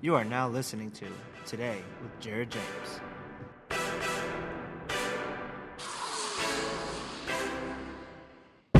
You are now listening to Today with Jared James.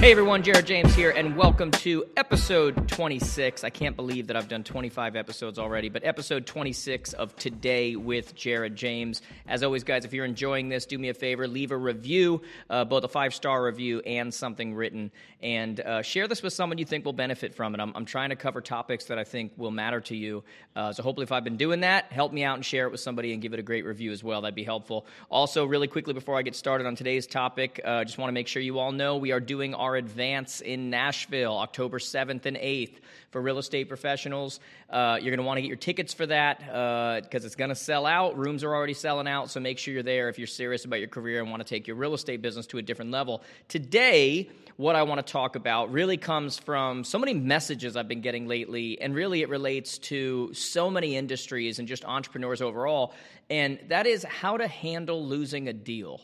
Hey everyone, Jared James here, and welcome to episode 26. I can't believe that I've done 25 episodes already, but episode 26 of Today with Jared James. As always, guys, if you're enjoying this, do me a favor, leave a review, uh, both a five star review and something written, and uh, share this with someone you think will benefit from it. I'm, I'm, trying to cover topics that I think will matter to you. Uh, so hopefully, if I've been doing that, help me out and share it with somebody and give it a great review as well. That'd be helpful. Also, really quickly before I get started on today's topic, uh, just want to make sure you all know we are doing our advance in Nashville, October 7th and 8th for real estate professionals. Uh, you're going to want to get your tickets for that because uh, it's going to sell out. Rooms are already selling out, so make sure you're there if you're serious about your career and want to take your real estate business to a different level. Today, what I want to talk about really comes from so many messages I've been getting lately, and really it relates to so many industries and just entrepreneurs overall, and that is how to handle losing a deal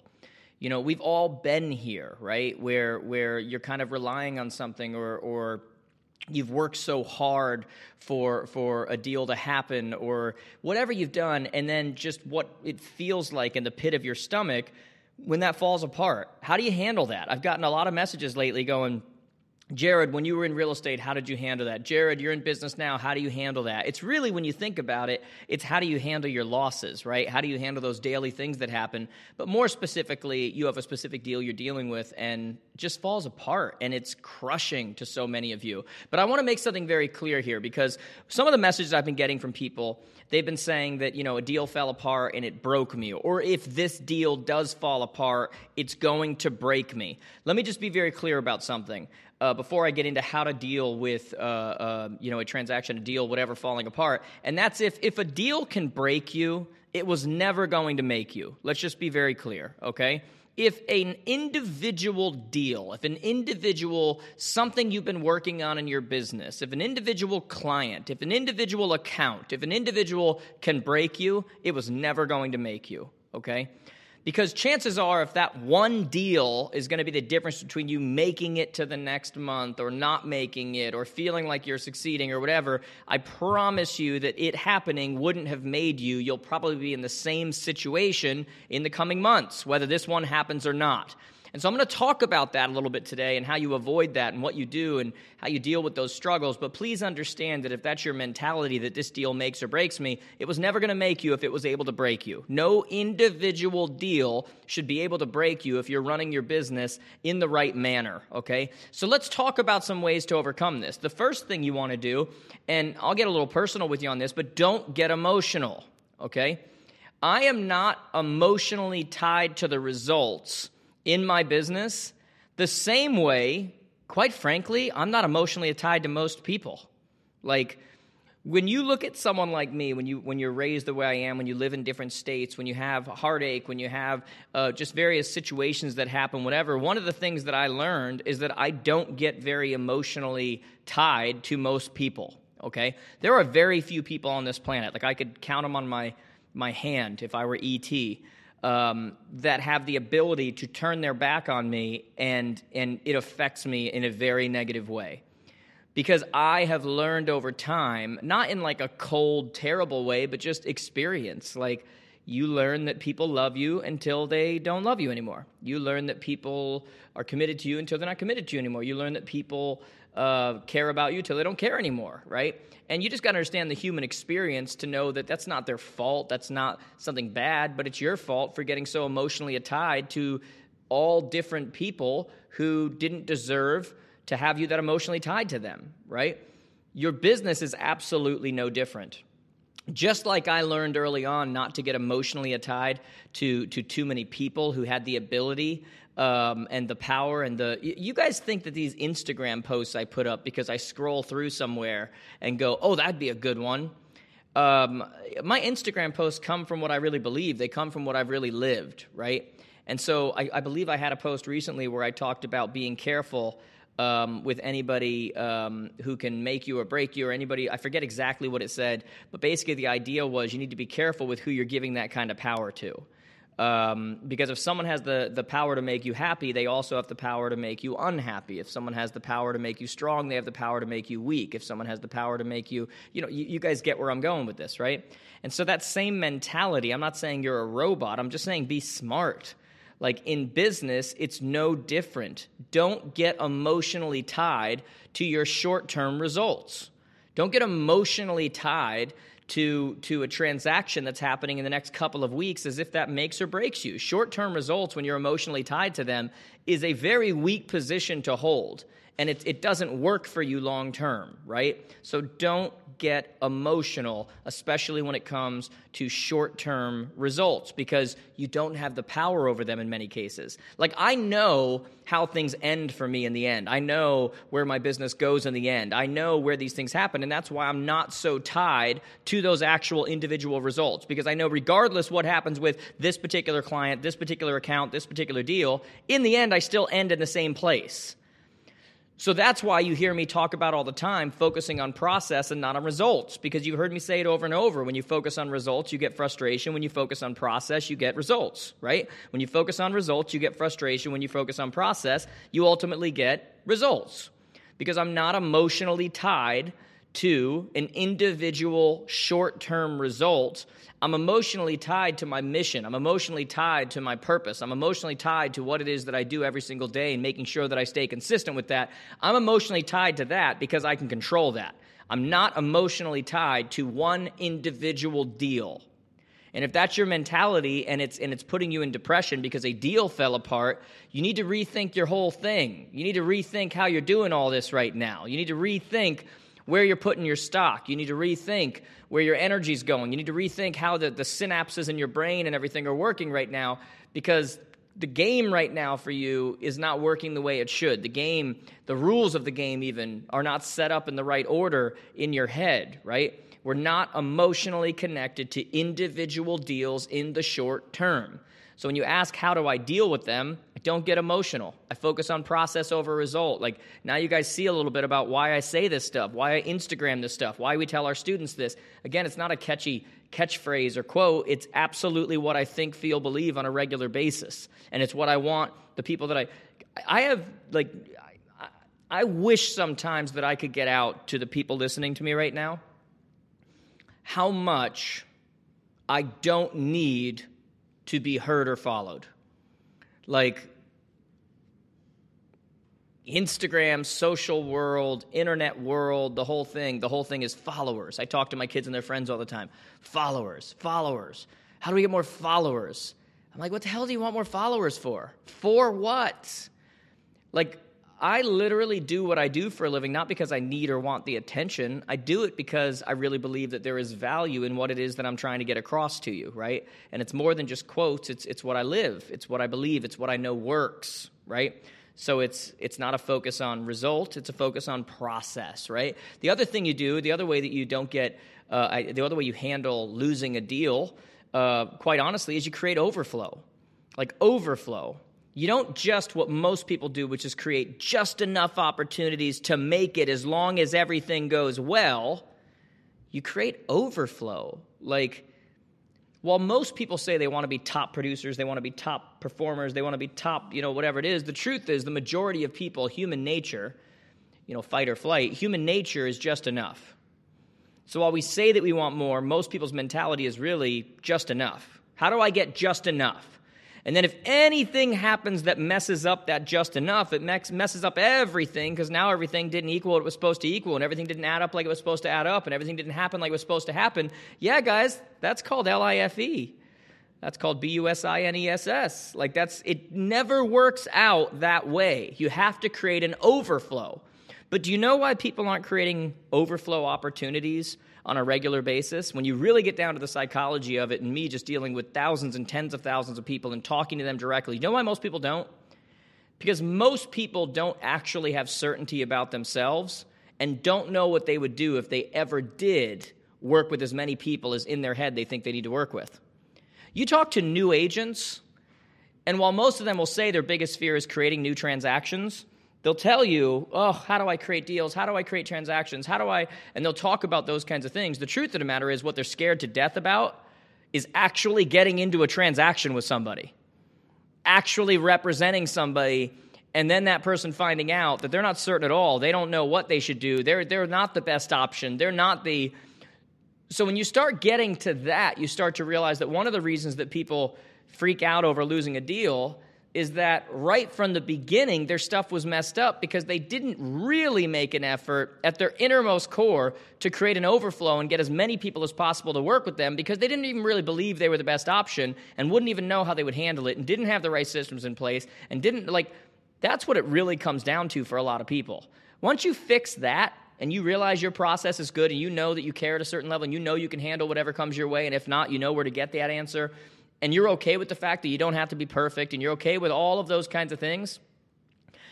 you know we've all been here right? Where where you're kind of relying on something or or you've worked so hard for for a deal to happen or whatever you've done and then just what it feels like in the pit of your stomach when that falls apart. How do you handle that? I've gotten a lot of messages lately going Jared, when you were in real estate, how did you handle that? Jared, you're in business now. How do you handle that? It's really, when you think about it, it's how do you handle your losses, right? How do you handle those daily things that happen? But more specifically, you have a specific deal you're dealing with and just falls apart and it's crushing to so many of you. But I want to make something very clear here because some of the messages I've been getting from people, they've been saying that, you know, a deal fell apart and it broke me. Or if this deal does fall apart, it's going to break me. Let me just be very clear about something uh, before I get into how to deal with uh, uh, you know a transaction, a deal, whatever falling apart. And that's if if a deal can break you, it was never going to make you. Let's just be very clear, okay? If an individual deal, if an individual something you've been working on in your business, if an individual client, if an individual account, if an individual can break you, it was never going to make you, okay? Because chances are, if that one deal is going to be the difference between you making it to the next month or not making it or feeling like you're succeeding or whatever, I promise you that it happening wouldn't have made you. You'll probably be in the same situation in the coming months, whether this one happens or not. And so I'm going to talk about that a little bit today and how you avoid that and what you do and how you deal with those struggles. But please understand that if that's your mentality that this deal makes or breaks me, it was never going to make you if it was able to break you. No individual deal should be able to break you if you're running your business in the right manner, okay? So let's talk about some ways to overcome this. The first thing you want to do, and I'll get a little personal with you on this, but don't get emotional, okay? I am not emotionally tied to the results in my business the same way, quite frankly, I'm not emotionally tied to most people. Like, when you look at someone like me, when you when you're raised the way I am, when you live in different states, when you have heartache, when you have uh, just various situations that happen, whatever. One of the things that I learned is that I don't get very emotionally tied to most people. Okay, there are very few people on this planet. Like I could count them on my my hand if I were ET um, that have the ability to turn their back on me and, and it affects me in a very negative way. Because I have learned over time, not in like a cold, terrible way, but just experience. Like, you learn that people love you until they don't love you anymore. You learn that people are committed to you until they're not committed to you anymore. You learn that people uh, care about you till they don't care anymore, right? And you just got to understand the human experience to know that that's not their fault. That's not something bad, but it's your fault for getting so emotionally tied to all different people who didn't deserve to have you that emotionally tied to them, right? Your business is absolutely no different. Just like I learned early on not to get emotionally tied to, to too many people who had the ability um, and the power and the you guys think that these instagram posts i put up because i scroll through somewhere and go oh that'd be a good one. Um, my instagram posts come from what i really believe. They come from what i've really lived right? And so I, I believe i had a post recently where i talked about being careful um, with anybody um, who can make you or break you or anybody i forget exactly what it said but basically the idea was you need to be careful with who you're giving that kind of power to Um, because if someone has the, the power to make you happy, they also have the power to make you unhappy. If someone has the power to make you strong, they have the power to make you weak. If someone has the power to make you, you know, you, you guys get where I'm going with this, right? And so that same mentality, I'm not saying you're a robot, I'm just saying be smart. Like in business, it's no different. Don't get emotionally tied to your short term results. Don't get emotionally tied to to a transaction that's happening in the next couple of weeks as if that makes or breaks you. Short-term results when you're emotionally tied to them is a very weak position to hold and it, it doesn't work for you long term, right? So don't get emotional, especially when it comes to short term results, because you don't have the power over them in many cases. Like, I know how things end for me in the end. I know where my business goes in the end. I know where these things happen, and that's why I'm not so tied to those actual individual results, because I know regardless what happens with this particular client, this particular account, this particular deal, in the end, I still end in the same place. So that's why you hear me talk about all the time focusing on process and not on results, because you've heard me say it over and over. When you focus on results, you get frustration. When you focus on process, you get results, right? When you focus on results, you get frustration. When you focus on process, you ultimately get results. Because I'm not emotionally tied to an individual short term result, I'm emotionally tied to my mission. I'm emotionally tied to my purpose. I'm emotionally tied to what it is that I do every single day and making sure that I stay consistent with that. I'm emotionally tied to that because I can control that. I'm not emotionally tied to one individual deal. And if that's your mentality and it's and it's putting you in depression because a deal fell apart, you need to rethink your whole thing. You need to rethink how you're doing all this right now. You need to rethink where you're putting your stock. You need to rethink where your energy's going. You need to rethink how the, the synapses in your brain and everything are working right now because the game right now for you is not working the way it should. The game, the rules of the game even, are not set up in the right order in your head, right? We're not emotionally connected to individual deals in the short term. So when you ask, how do I deal with them? Don't get emotional. I focus on process over result. Like now you guys see a little bit about why I say this stuff, why I Instagram this stuff, why we tell our students this. Again, it's not a catchy catchphrase or quote. It's absolutely what I think, feel, believe on a regular basis. And it's what I want the people that I, I have like, I, I wish sometimes that I could get out to the people listening to me right now how much I don't need to be heard or followed. Like Instagram, social world, internet world, the whole thing, the whole thing is followers. I talk to my kids and their friends all the time. Followers, followers. How do we get more followers? I'm like, what the hell do you want more followers for? For what? Like, I literally do what I do for a living not because I need or want the attention. I do it because I really believe that there is value in what it is that I'm trying to get across to you, right? And it's more than just quotes, it's it's what I live, it's what I believe, it's what I know works, right? So it's it's not a focus on result, it's a focus on process, right? The other thing you do, the other way that you don't get uh, I, the other way you handle losing a deal, uh, quite honestly, is you create overflow. Like overflow you don't just what most people do, which is create just enough opportunities to make it as long as everything goes well. You create overflow. Like, while most people say they want to be top producers, they want to be top performers, they want to be top, you know, whatever it is, the truth is the majority of people, human nature, you know, fight or flight, human nature is just enough. So while we say that we want more, most people's mentality is really just enough. How do I get just enough? And then if anything happens that messes up that just enough, it messes up everything because now everything didn't equal what it was supposed to equal and everything didn't add up like it was supposed to add up and everything didn't happen like it was supposed to happen. Yeah, guys, that's called L I F E. That's called B U S I N E S S. Like that's it never works out that way. You have to create an overflow. But do you know why people aren't creating overflow opportunities? On a regular basis, when you really get down to the psychology of it, and me just dealing with thousands and tens of thousands of people and talking to them directly, you know why most people don't? Because most people don't actually have certainty about themselves and don't know what they would do if they ever did work with as many people as in their head they think they need to work with. You talk to new agents, and while most of them will say their biggest fear is creating new transactions, They'll tell you, oh, how do I create deals? How do I create transactions? How do I? And they'll talk about those kinds of things. The truth of the matter is, what they're scared to death about is actually getting into a transaction with somebody, actually representing somebody, and then that person finding out that they're not certain at all. They don't know what they should do. They're, they're not the best option. They're not the. So when you start getting to that, you start to realize that one of the reasons that people freak out over losing a deal is that right from the beginning, their stuff was messed up because they didn't really make an effort at their innermost core to create an overflow and get as many people as possible to work with them because they didn't even really believe they were the best option and wouldn't even know how they would handle it and didn't have the right systems in place and didn't like that's what it really comes down to for a lot of people. Once you fix that, and you realize your process is good and you know that you care at a certain level and you know you can handle whatever comes your way and if not you know where to get that answer and you're okay with the fact that you don't have to be perfect and you're okay with all of those kinds of things,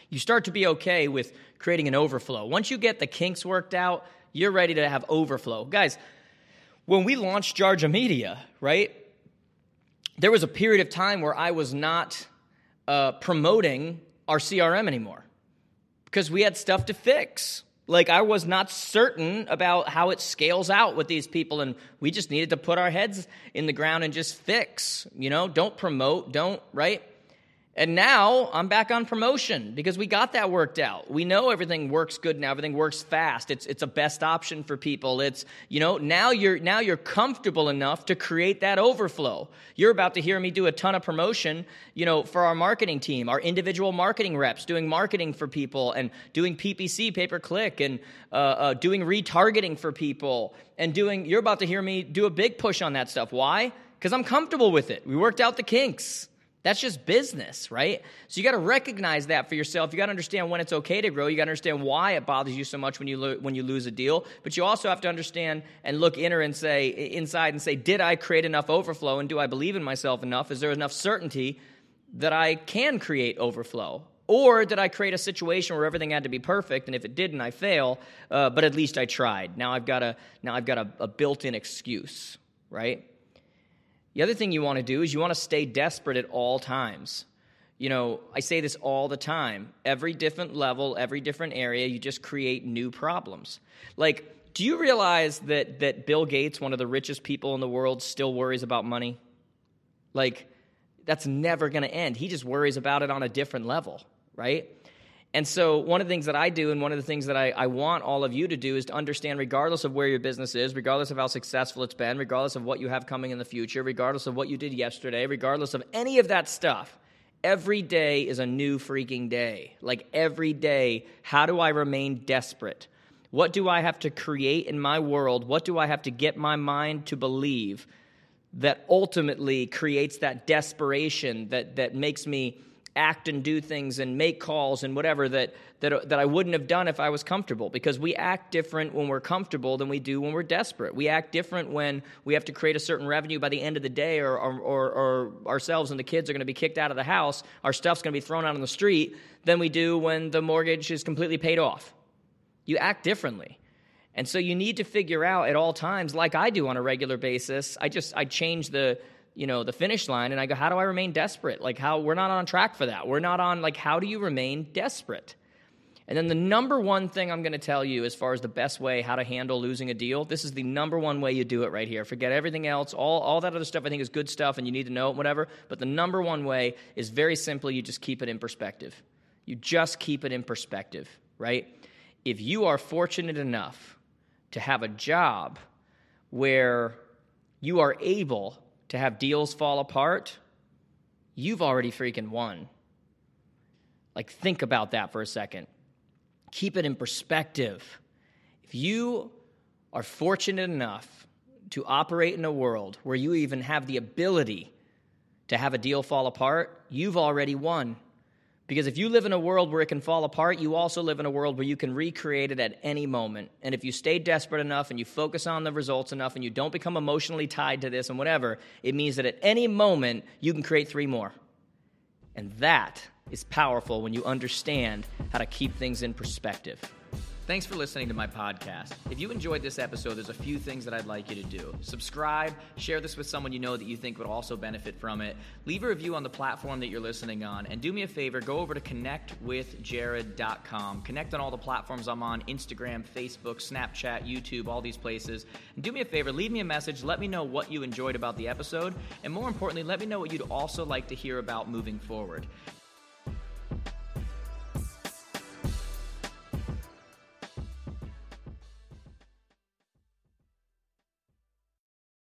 you start to be okay with creating an overflow. Once you get the kinks worked out, you're ready to have overflow. Guys, when we launched Jarja Media, right, there was a period of time where I was not uh, promoting our CRM anymore because we had stuff to fix. Like I was not certain about how it scales out with these people, and we just needed to put our heads in the ground and just fix. You know, don't promote, don't right. And now I'm back on promotion because we got that worked out. We know everything works good now. Everything works fast. It's it's a best option for people. It's, you know, now you're now you're comfortable enough to create that overflow. You're about to hear me do a ton of promotion, you know, for our marketing team, our individual marketing reps doing marketing for people and doing PPC, pay per click, and uh, uh, doing retargeting for people and doing. You're about to hear me do a big push on that stuff. Why? Because I'm comfortable with it. We worked out the kinks. That's just business, right? So you got to recognize that for yourself. You got to understand when it's okay to grow. You got to understand why it bothers you so much when you lo- when you lose a deal. But you also have to understand and look inner and say inside and say, did I create enough overflow and do I believe in myself enough? Is there enough certainty that I can create overflow? Or did I create a situation where everything had to be perfect, and if it didn't, I fail? Uh, but at least I tried. Now I've got a now I've got a, a built-in excuse, right? The other thing you want to do is you want to stay desperate at all times. You know, I say this all the time. Every different level, every different area, you just create new problems. Like, do you realize that that Bill Gates, one of the richest people in the world, still worries about money? Like, that's never going to end. He just worries about it on a different level, right? And so, one of the things that I do, and one of the things that I, I, want all of you to do, is to understand, regardless of where your business is, regardless of how successful it's been, regardless of what you have coming in the future, regardless of what you did yesterday, regardless of any of that stuff, every day is a new freaking day. Like every day, how do I remain desperate? What do I have to create in my world? What do I have to get my mind to believe that ultimately creates that desperation that, that makes me act and do things and make calls and whatever that, that, that I wouldn't have done if I was comfortable because we act different when we're comfortable than we do when we're desperate. We act different when we have to create a certain revenue by the end of the day or, or, or, or ourselves and the kids are going to be kicked out of the house, our stuff's going to be thrown out on the street, than we do when the mortgage is completely paid off. You act differently. And so you need to figure out at all times, like I do on a regular basis, I just I change the you know the finish line and i go how do i remain desperate? Like how we're not on track for that. We're not on like how do you remain desperate? And then the number one thing i'm going to tell you as far as the best way how to handle losing a deal this is the number one way you do it right here. Forget everything else. All, all that other stuff i think is good stuff and you need to know it whatever. But the number one way is very simply you just keep it in perspective. You just keep it in perspective right? If you are fortunate enough to have a job where you are able to have deals fall apart, you've already freaking won. Like, think about that for a second. Keep it in perspective. If you are fortunate enough to operate in a world where you even have the ability to have a deal fall apart, you've already won. Because if you live in a world where it can fall apart, you also live in a world where you can recreate it at any moment. And if you stay desperate enough and you focus on the results enough and you don't become emotionally tied to this and whatever, it means that at any moment you can create three more. And that is powerful when you understand how to keep things in perspective. Thanks for listening to my podcast. If you enjoyed this episode, there's a few things that I'd like you to do. Subscribe, share this with someone you know that you think would also benefit from it. Leave a review on the platform that you're listening on. And do me a favor, go over to connectwithjared.com. Connect on all the platforms I'm on Instagram, Facebook, Snapchat, YouTube, all these places. And do me a favor, leave me a message. Let me know what you enjoyed about the episode. And more importantly, let me know what you'd also like to hear about moving forward.